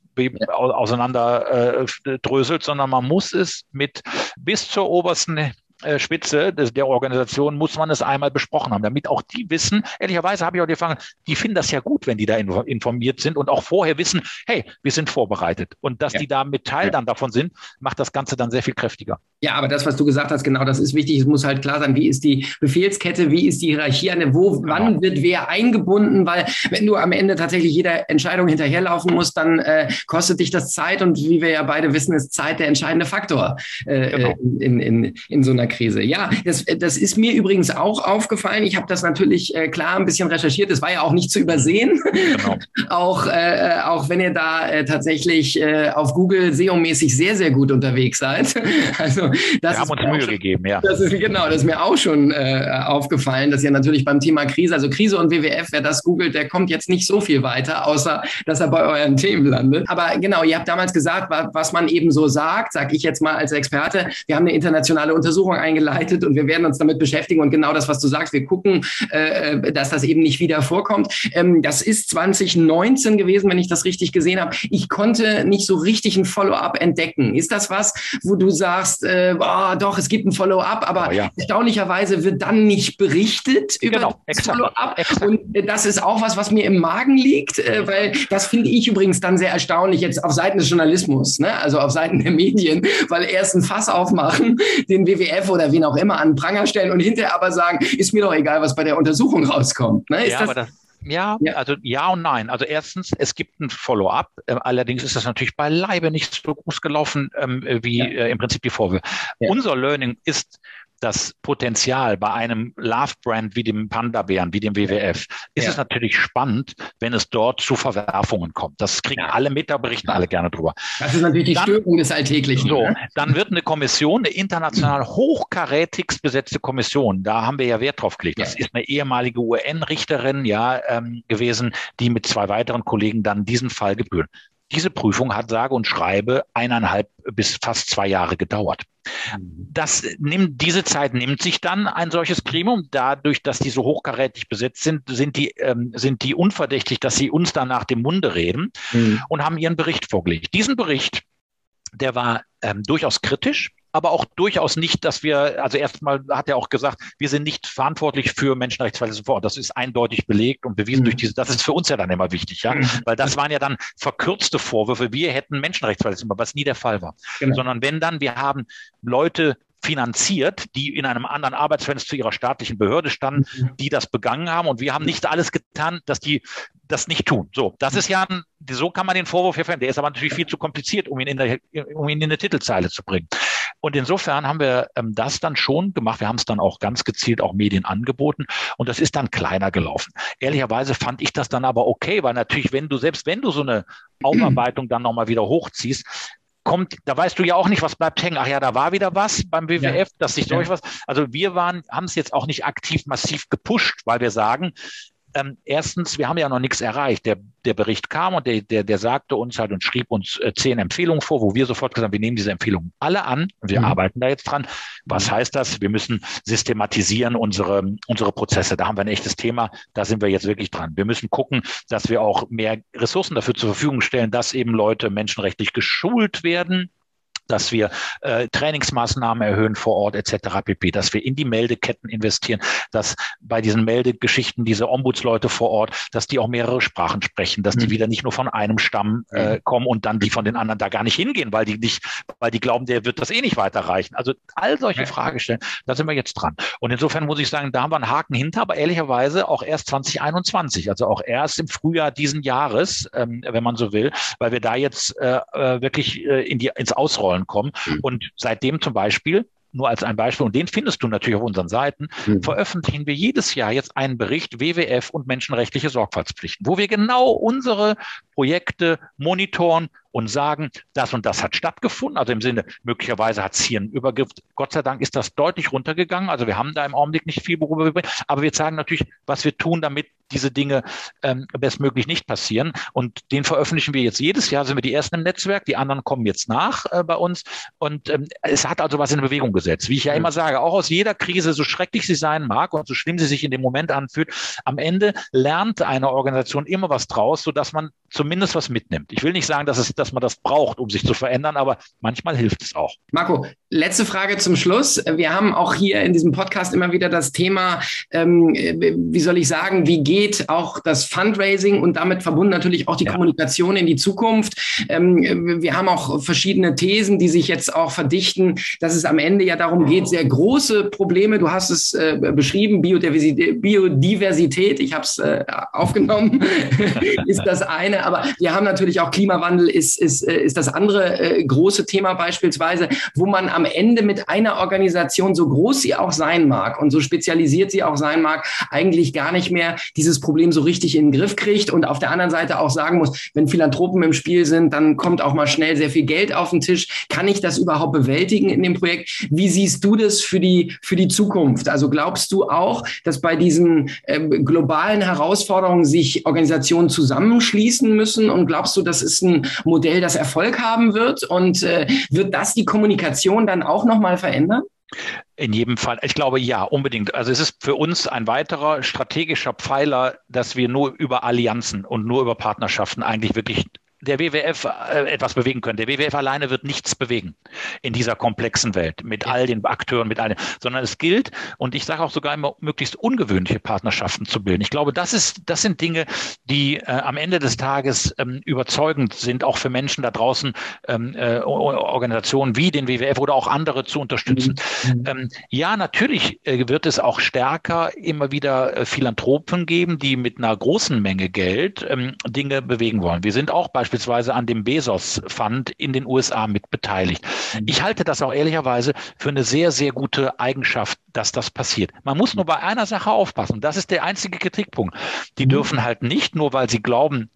auseinander äh, dröselt, sondern man muss es mit bis zur obersten Spitze des, der Organisation muss man es einmal besprochen haben, damit auch die wissen, ehrlicherweise habe ich auch die Erfahrung, die finden das ja gut, wenn die da informiert sind und auch vorher wissen, hey, wir sind vorbereitet. Und dass ja. die da mit Teil dann davon sind, macht das Ganze dann sehr viel kräftiger. Ja, aber das, was du gesagt hast, genau, das ist wichtig. Es muss halt klar sein, wie ist die Befehlskette, wie ist die Hierarchie, wo, genau. wann wird wer eingebunden, weil wenn du am Ende tatsächlich jeder Entscheidung hinterherlaufen musst, dann äh, kostet dich das Zeit und wie wir ja beide wissen, ist Zeit der entscheidende Faktor äh, genau. in, in, in so einer Krise. Ja, das, das ist mir übrigens auch aufgefallen. Ich habe das natürlich äh, klar ein bisschen recherchiert. Das war ja auch nicht zu übersehen. Genau. auch, äh, auch wenn ihr da äh, tatsächlich äh, auf Google SEO-mäßig sehr, sehr gut unterwegs seid. also, das Wir haben uns Mühe schon, gegeben, ja. Das ist, genau, das ist mir auch schon äh, aufgefallen, dass ihr natürlich beim Thema Krise, also Krise und WWF, wer das googelt, der kommt jetzt nicht so viel weiter, außer dass er bei euren Themen landet. Aber genau, ihr habt damals gesagt, was man eben so sagt, sage ich jetzt mal als Experte, wir haben eine internationale Untersuchung eingeleitet und wir werden uns damit beschäftigen und genau das, was du sagst, wir gucken, äh dass das eben nicht wieder vorkommt. Ähm, das ist 2019 gewesen, wenn ich das richtig gesehen habe. Ich konnte nicht so richtig ein Follow-up entdecken. Ist das was, wo du sagst, äh, oh, doch, es gibt ein Follow-up, aber oh, ja. erstaunlicherweise wird dann nicht berichtet über genau, das Follow-up. Und äh, das ist auch was, was mir im Magen liegt, äh, weil das finde ich übrigens dann sehr erstaunlich jetzt auf Seiten des Journalismus, ne? also auf Seiten der Medien, weil erst ein Fass aufmachen, den WWF oder wen auch immer an Pranger stellen und hinterher aber sagen, ist mir doch egal, was bei der Untersuchung rauskommt. Ne? ja, das, das, ja, ja, also ja und nein. Also erstens, es gibt ein Follow-up. Äh, allerdings ist das natürlich beileibe nicht so groß gelaufen ähm, wie ja. äh, im Prinzip die Vorwürfe. Ja. Unser Learning ist, das Potenzial bei einem Love-Brand wie dem Panda-Bären, wie dem WWF, ist ja. es natürlich spannend, wenn es dort zu Verwerfungen kommt. Das kriegen ja. alle mit, da berichten alle gerne drüber. Das ist natürlich die dann, Störung des Alltäglichen. So, ne? dann wird eine Kommission, eine international hochkarätigst besetzte Kommission, da haben wir ja Wert drauf gelegt. Das ja. ist eine ehemalige UN-Richterin ja ähm, gewesen, die mit zwei weiteren Kollegen dann diesen Fall gebühren. Diese Prüfung hat sage und schreibe eineinhalb bis fast zwei Jahre gedauert. Mhm. Das nimmt, diese Zeit nimmt sich dann ein solches Gremium. Dadurch, dass die so hochkarätig besetzt sind, sind die, ähm, sind die unverdächtig, dass sie uns dann nach dem Munde reden mhm. und haben ihren Bericht vorgelegt. Diesen Bericht, der war ähm, durchaus kritisch aber auch durchaus nicht, dass wir, also erstmal hat er auch gesagt, wir sind nicht verantwortlich für Menschenrechtsverletzungen vor Ort. Das ist eindeutig belegt und bewiesen mhm. durch diese, das ist für uns ja dann immer wichtig, ja, mhm. weil das waren ja dann verkürzte Vorwürfe. Wir hätten Menschenrechtsverletzungen, was nie der Fall war. Genau. Sondern wenn dann, wir haben Leute finanziert, die in einem anderen Arbeitsverhältnis zu ihrer staatlichen Behörde standen, mhm. die das begangen haben. Und wir haben nicht alles getan, dass die das nicht tun. So, das ist ja, ein, so kann man den Vorwurf hervorheben. Der ist aber natürlich viel zu kompliziert, um ihn in, der, um ihn in eine Titelzeile zu bringen. Und insofern haben wir ähm, das dann schon gemacht. Wir haben es dann auch ganz gezielt auch Medien angeboten und das ist dann kleiner gelaufen. Ehrlicherweise fand ich das dann aber okay, weil natürlich, wenn du, selbst wenn du so eine Aufarbeitung dann nochmal wieder hochziehst, kommt, da weißt du ja auch nicht, was bleibt hängen. Ach ja, da war wieder was beim WWF, ja. dass sich durch ja. was. Also wir waren, haben es jetzt auch nicht aktiv massiv gepusht, weil wir sagen, ähm, erstens, wir haben ja noch nichts erreicht. Der, der Bericht kam und der, der, der sagte uns halt und schrieb uns äh, zehn Empfehlungen vor, wo wir sofort gesagt haben, wir nehmen diese Empfehlungen alle an wir mhm. arbeiten da jetzt dran. Was mhm. heißt das? Wir müssen systematisieren unsere, unsere Prozesse. Da haben wir ein echtes Thema. Da sind wir jetzt wirklich dran. Wir müssen gucken, dass wir auch mehr Ressourcen dafür zur Verfügung stellen, dass eben Leute menschenrechtlich geschult werden dass wir äh, Trainingsmaßnahmen erhöhen vor Ort etc. pp, dass wir in die Meldeketten investieren, dass bei diesen Meldegeschichten diese Ombudsleute vor Ort, dass die auch mehrere Sprachen sprechen, dass mhm. die wieder nicht nur von einem Stamm äh, mhm. kommen und dann die von den anderen da gar nicht hingehen, weil die nicht, weil die glauben, der wird das eh nicht weiterreichen. Also all solche ja. Fragestellen, da sind wir jetzt dran. Und insofern muss ich sagen, da haben wir einen Haken hinter, aber ehrlicherweise auch erst 2021, also auch erst im Frühjahr diesen Jahres, ähm, wenn man so will, weil wir da jetzt äh, äh wirklich äh, in die, ins Ausrollen sollen kommen. Mhm. Und seitdem zum Beispiel nur als ein Beispiel, und den findest du natürlich auf unseren Seiten, mhm. veröffentlichen wir jedes Jahr jetzt einen Bericht WWF und menschenrechtliche Sorgfaltspflichten, wo wir genau unsere Projekte monitoren und sagen, das und das hat stattgefunden. Also im Sinne, möglicherweise hat es hier einen Übergriff. Gott sei Dank ist das deutlich runtergegangen. Also wir haben da im Augenblick nicht viel, worüber wir bringen. Aber wir sagen natürlich, was wir tun, damit diese Dinge ähm, bestmöglich nicht passieren. Und den veröffentlichen wir jetzt jedes Jahr, sind wir die ersten im Netzwerk, die anderen kommen jetzt nach äh, bei uns. Und ähm, es hat also was in Bewegung gesetzt. Wie ich ja immer sage, auch aus jeder Krise, so schrecklich sie sein mag und so schlimm sie sich in dem Moment anfühlt, am Ende lernt eine Organisation immer was draus, sodass man zumindest was mitnimmt. Ich will nicht sagen, dass es dass man das braucht, um sich zu verändern, aber manchmal hilft es auch. Marco, letzte Frage zum Schluss. Wir haben auch hier in diesem Podcast immer wieder das Thema, ähm, wie soll ich sagen, wie geht auch das Fundraising und damit verbunden natürlich auch die ja. Kommunikation in die Zukunft. Ähm, wir haben auch verschiedene Thesen, die sich jetzt auch verdichten, dass es am Ende ja darum geht, sehr große Probleme, du hast es äh, beschrieben, Biodiversität, Biodiversität ich habe es äh, aufgenommen, ist das eine, aber wir haben natürlich auch Klimawandel, ist ist, ist, äh, ist das andere äh, große Thema beispielsweise, wo man am Ende mit einer Organisation, so groß sie auch sein mag und so spezialisiert sie auch sein mag, eigentlich gar nicht mehr dieses Problem so richtig in den Griff kriegt und auf der anderen Seite auch sagen muss, wenn Philanthropen im Spiel sind, dann kommt auch mal schnell sehr viel Geld auf den Tisch. Kann ich das überhaupt bewältigen in dem Projekt? Wie siehst du das für die, für die Zukunft? Also glaubst du auch, dass bei diesen äh, globalen Herausforderungen sich Organisationen zusammenschließen müssen? Und glaubst du, das ist ein Modell, das Erfolg haben wird? Und äh, wird das die Kommunikation dann auch nochmal verändern? In jedem Fall. Ich glaube ja, unbedingt. Also es ist für uns ein weiterer strategischer Pfeiler, dass wir nur über Allianzen und nur über Partnerschaften eigentlich wirklich der WWF äh, etwas bewegen können. Der WWF alleine wird nichts bewegen in dieser komplexen Welt mit all den Akteuren, mit allen, sondern es gilt, und ich sage auch sogar immer, möglichst ungewöhnliche Partnerschaften zu bilden. Ich glaube, das ist, das sind Dinge, die äh, am Ende des Tages ähm, überzeugend sind, auch für Menschen da draußen, ähm, äh, Organisationen wie den WWF oder auch andere zu unterstützen. Mhm. Ähm, ja, natürlich äh, wird es auch stärker immer wieder äh, Philanthropen geben, die mit einer großen Menge Geld ähm, Dinge bewegen wollen. Wir sind auch bei beispielsweise an dem Bezos-Fund in den USA mit beteiligt. Mhm. Ich halte das auch ehrlicherweise für eine sehr, sehr gute Eigenschaft, dass das passiert. Man muss nur bei einer Sache aufpassen. Das ist der einzige Kritikpunkt. Die mhm. dürfen halt nicht, nur weil sie glauben,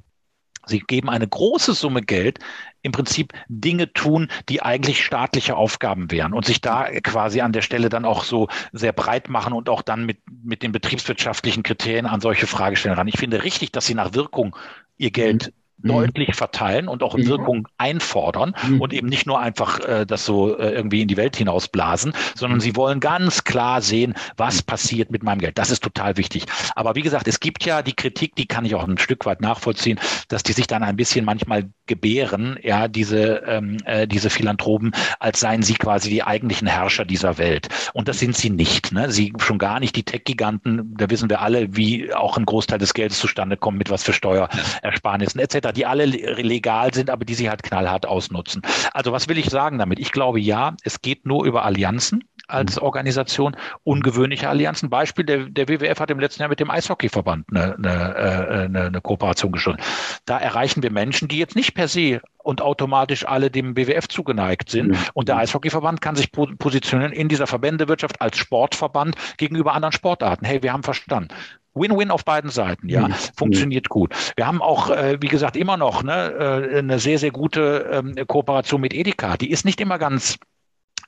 Sie geben eine große Summe Geld, im Prinzip Dinge tun, die eigentlich staatliche Aufgaben wären und sich da quasi an der Stelle dann auch so sehr breit machen und auch dann mit, mit den betriebswirtschaftlichen Kriterien an solche Fragestellen ran. Ich finde richtig, dass sie nach Wirkung ihr Geld mhm. Mhm. deutlich verteilen und auch in mhm. Wirkung einfordern mhm. und eben nicht nur einfach äh, das so äh, irgendwie in die Welt hinausblasen, sondern sie wollen ganz klar sehen, was passiert mit meinem Geld. Das ist total wichtig. Aber wie gesagt, es gibt ja die Kritik, die kann ich auch ein Stück weit nachvollziehen, dass die sich dann ein bisschen manchmal gebären, ja, diese, ähm, äh, diese Philanthropen, als seien sie quasi die eigentlichen Herrscher dieser Welt. Und das sind sie nicht. Ne? Sie schon gar nicht die Tech-Giganten, da wissen wir alle, wie auch ein Großteil des Geldes zustande kommt, mit was für Steuerersparnissen etc die alle legal sind, aber die sie halt knallhart ausnutzen. Also was will ich sagen damit? Ich glaube ja, es geht nur über Allianzen als mhm. Organisation ungewöhnliche Allianzen. Beispiel, der, der WWF hat im letzten Jahr mit dem Eishockeyverband eine, eine, äh, eine, eine Kooperation geschlossen. Da erreichen wir Menschen, die jetzt nicht per se und automatisch alle dem BWF zugeneigt sind. Mhm. Und der Eishockeyverband kann sich positionieren in dieser Verbändewirtschaft als Sportverband gegenüber anderen Sportarten. Hey, wir haben verstanden. Win-Win auf beiden Seiten, ja, mhm. funktioniert gut. Wir haben auch, äh, wie gesagt, immer noch ne, äh, eine sehr, sehr gute ähm, Kooperation mit Edeka. Die ist nicht immer ganz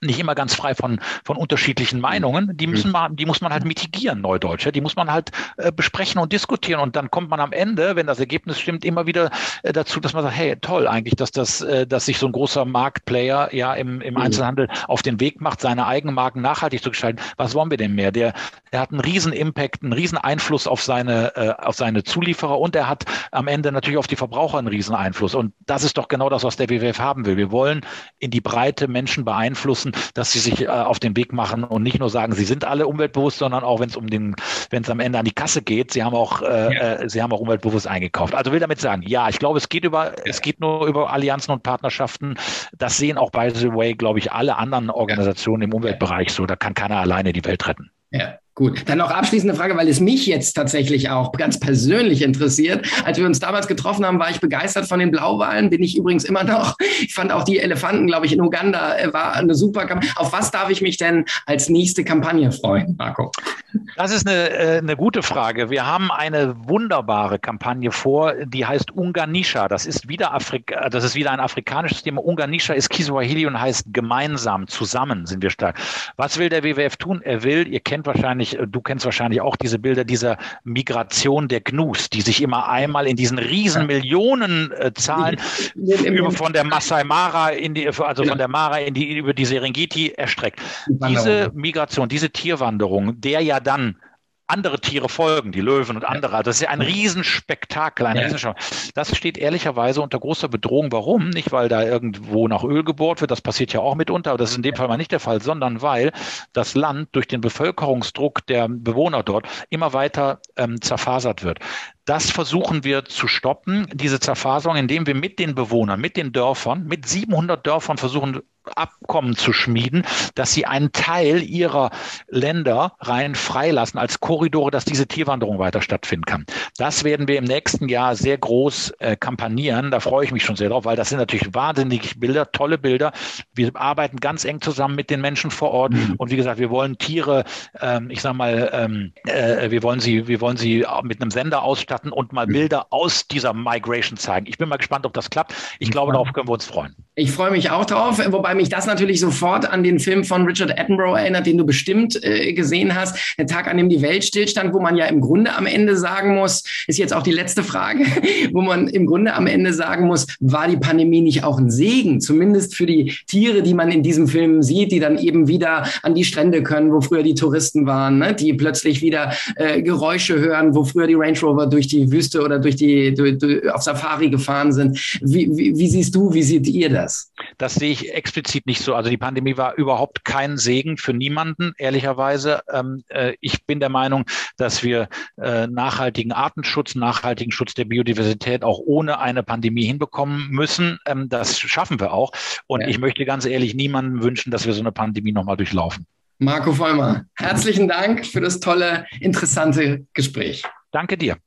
nicht immer ganz frei von, von unterschiedlichen Meinungen. Die müssen man, die muss man halt mitigieren, Neudeutsche. Die muss man halt äh, besprechen und diskutieren. Und dann kommt man am Ende, wenn das Ergebnis stimmt, immer wieder äh, dazu, dass man sagt, hey, toll eigentlich, dass das, äh, dass sich so ein großer Marktplayer ja im, im Einzelhandel auf den Weg macht, seine eigenen Marken nachhaltig zu gestalten. Was wollen wir denn mehr? Der, der hat einen riesen Impact, einen riesen Einfluss auf seine, äh, auf seine Zulieferer und er hat am Ende natürlich auf die Verbraucher einen riesen Einfluss. Und das ist doch genau das, was der WWF haben will. Wir wollen in die Breite Menschen beeinflussen, dass sie sich äh, auf den Weg machen und nicht nur sagen, sie sind alle umweltbewusst, sondern auch wenn es um den, wenn es am Ende an die Kasse geht, sie haben auch, äh, ja. äh, sie haben auch umweltbewusst eingekauft. Also will damit sagen, ja, ich glaube, es geht über, ja. es geht nur über Allianzen und Partnerschaften. Das sehen auch by the way, glaube ich, alle anderen Organisationen im Umweltbereich so. Da kann keiner alleine die Welt retten. Ja. Gut, dann noch abschließende Frage, weil es mich jetzt tatsächlich auch ganz persönlich interessiert. Als wir uns damals getroffen haben, war ich begeistert von den Blauwahlen, bin ich übrigens immer noch. Ich fand auch die Elefanten, glaube ich, in Uganda äh, war eine super Kampagne. Auf was darf ich mich denn als nächste Kampagne freuen, Marco? Das ist eine, äh, eine gute Frage. Wir haben eine wunderbare Kampagne vor, die heißt Unganisha. Das ist wieder Afrika, das ist wieder ein afrikanisches Thema. Unganisha ist Kiswahili und heißt gemeinsam, zusammen sind wir stark. Was will der WWF tun? Er will, ihr kennt wahrscheinlich wahrscheinlich, äh, du kennst wahrscheinlich auch diese Bilder dieser Migration der Gnus, die sich immer einmal in diesen riesen Millionenzahlen über von der Masai Mara in die, also von der Mara in die, über die Serengeti erstreckt. Diese Migration, diese Tierwanderung, der ja dann andere Tiere folgen, die Löwen und andere. Das ist ja ein Riesenspektakel, ein ja. Riesenschau. Das steht ehrlicherweise unter großer Bedrohung. Warum? Nicht, weil da irgendwo nach Öl gebohrt wird, das passiert ja auch mitunter, aber das ist in dem Fall mal nicht der Fall, sondern weil das Land durch den Bevölkerungsdruck der Bewohner dort immer weiter ähm, zerfasert wird. Das versuchen wir zu stoppen, diese Zerfaserung, indem wir mit den Bewohnern, mit den Dörfern, mit 700 Dörfern versuchen, Abkommen zu schmieden, dass sie einen Teil ihrer Länder rein freilassen als Korridore, dass diese Tierwanderung weiter stattfinden kann. Das werden wir im nächsten Jahr sehr groß äh, kampagnieren. Da freue ich mich schon sehr drauf, weil das sind natürlich wahnsinnige Bilder, tolle Bilder. Wir arbeiten ganz eng zusammen mit den Menschen vor Ort. Mhm. Und wie gesagt, wir wollen Tiere, ähm, ich sag mal, ähm, äh, wir wollen sie, wir wollen sie mit einem Sender ausstatten und mal mhm. Bilder aus dieser Migration zeigen. Ich bin mal gespannt, ob das klappt. Ich glaube, darauf können wir uns freuen. Ich freue mich auch drauf, wobei mich das natürlich sofort an den Film von Richard Attenborough erinnert, den du bestimmt äh, gesehen hast. Der Tag, an dem die Welt stillstand, wo man ja im Grunde am Ende sagen muss, ist jetzt auch die letzte Frage, wo man im Grunde am Ende sagen muss, war die Pandemie nicht auch ein Segen, zumindest für die Tiere, die man in diesem Film sieht, die dann eben wieder an die Strände können, wo früher die Touristen waren, ne? die plötzlich wieder äh, Geräusche hören, wo früher die Range Rover durch die Wüste oder durch die durch, durch, auf Safari gefahren sind. Wie, wie, wie siehst du, wie seht ihr das? das? Das sehe ich explizit nicht so. Also die Pandemie war überhaupt kein Segen für niemanden, ehrlicherweise. Ähm, äh, ich bin der Meinung, dass wir äh, nachhaltigen Artenschutz, nachhaltigen Schutz der Biodiversität auch ohne eine Pandemie hinbekommen müssen. Ähm, das schaffen wir auch. Und ja. ich möchte ganz ehrlich niemandem wünschen, dass wir so eine Pandemie nochmal durchlaufen. Marco Vollmer, herzlichen Dank für das tolle, interessante Gespräch. Danke dir.